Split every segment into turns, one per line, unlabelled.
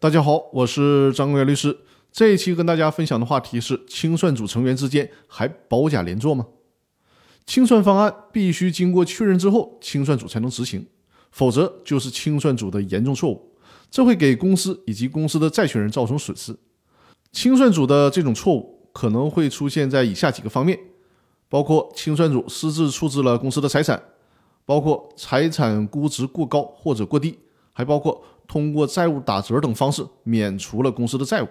大家好，我是张国元律师。这一期跟大家分享的话题是：清算组成员之间还保甲连坐吗？清算方案必须经过确认之后，清算组才能执行，否则就是清算组的严重错误，这会给公司以及公司的债权人造成损失。清算组的这种错误可能会出现在以下几个方面，包括清算组私自处置了公司的财产，包括财产估值过高或者过低，还包括。通过债务打折等方式免除了公司的债务。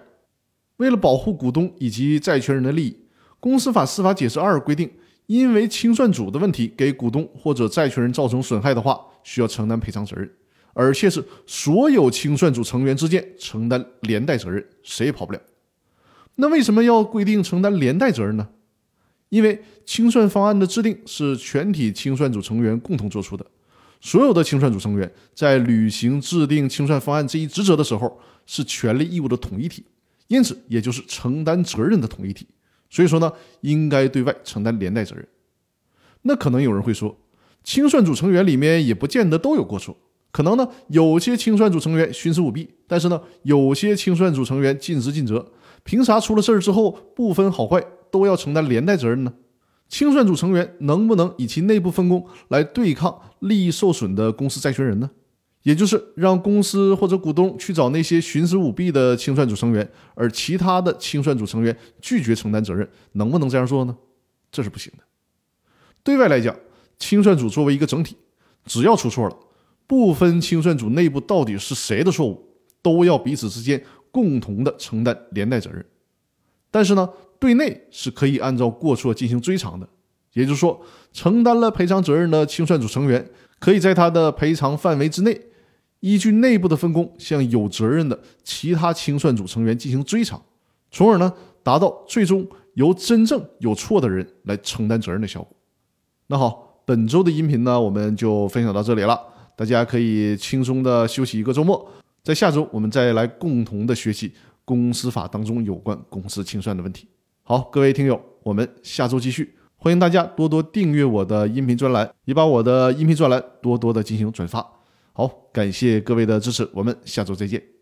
为了保护股东以及债权人的利益，公司法司法解释二规定，因为清算组的问题给股东或者债权人造成损害的话，需要承担赔偿责任，而且是所有清算组成员之间承担连带责任，谁也跑不了。那为什么要规定承担连带责任呢？因为清算方案的制定是全体清算组成员共同做出的。所有的清算组成员在履行制定清算方案这一职责的时候，是权利义务的统一体，因此也就是承担责任的统一体。所以说呢，应该对外承担连带责任。那可能有人会说，清算组成员里面也不见得都有过错，可能呢有些清算组成员徇私舞弊，但是呢有些清算组成员尽职尽责，凭啥出了事儿之后不分好坏都要承担连带责任呢？清算组成员能不能以其内部分工来对抗利益受损的公司债权人呢？也就是让公司或者股东去找那些徇私舞弊的清算组成员，而其他的清算组成员拒绝承担责任，能不能这样做呢？这是不行的。对外来讲，清算组作为一个整体，只要出错了，不分清算组内部到底是谁的错误，都要彼此之间共同的承担连带责任。但是呢？对内是可以按照过错进行追偿的，也就是说，承担了赔偿责任的清算组成员，可以在他的赔偿范围之内，依据内部的分工，向有责任的其他清算组成员进行追偿，从而呢，达到最终由真正有错的人来承担责任的效果。那好，本周的音频呢，我们就分享到这里了，大家可以轻松的休息一个周末，在下周我们再来共同的学习公司法当中有关公司清算的问题。好，各位听友，我们下周继续。欢迎大家多多订阅我的音频专栏，也把我的音频专栏多多的进行转发。好，感谢各位的支持，我们下周再见。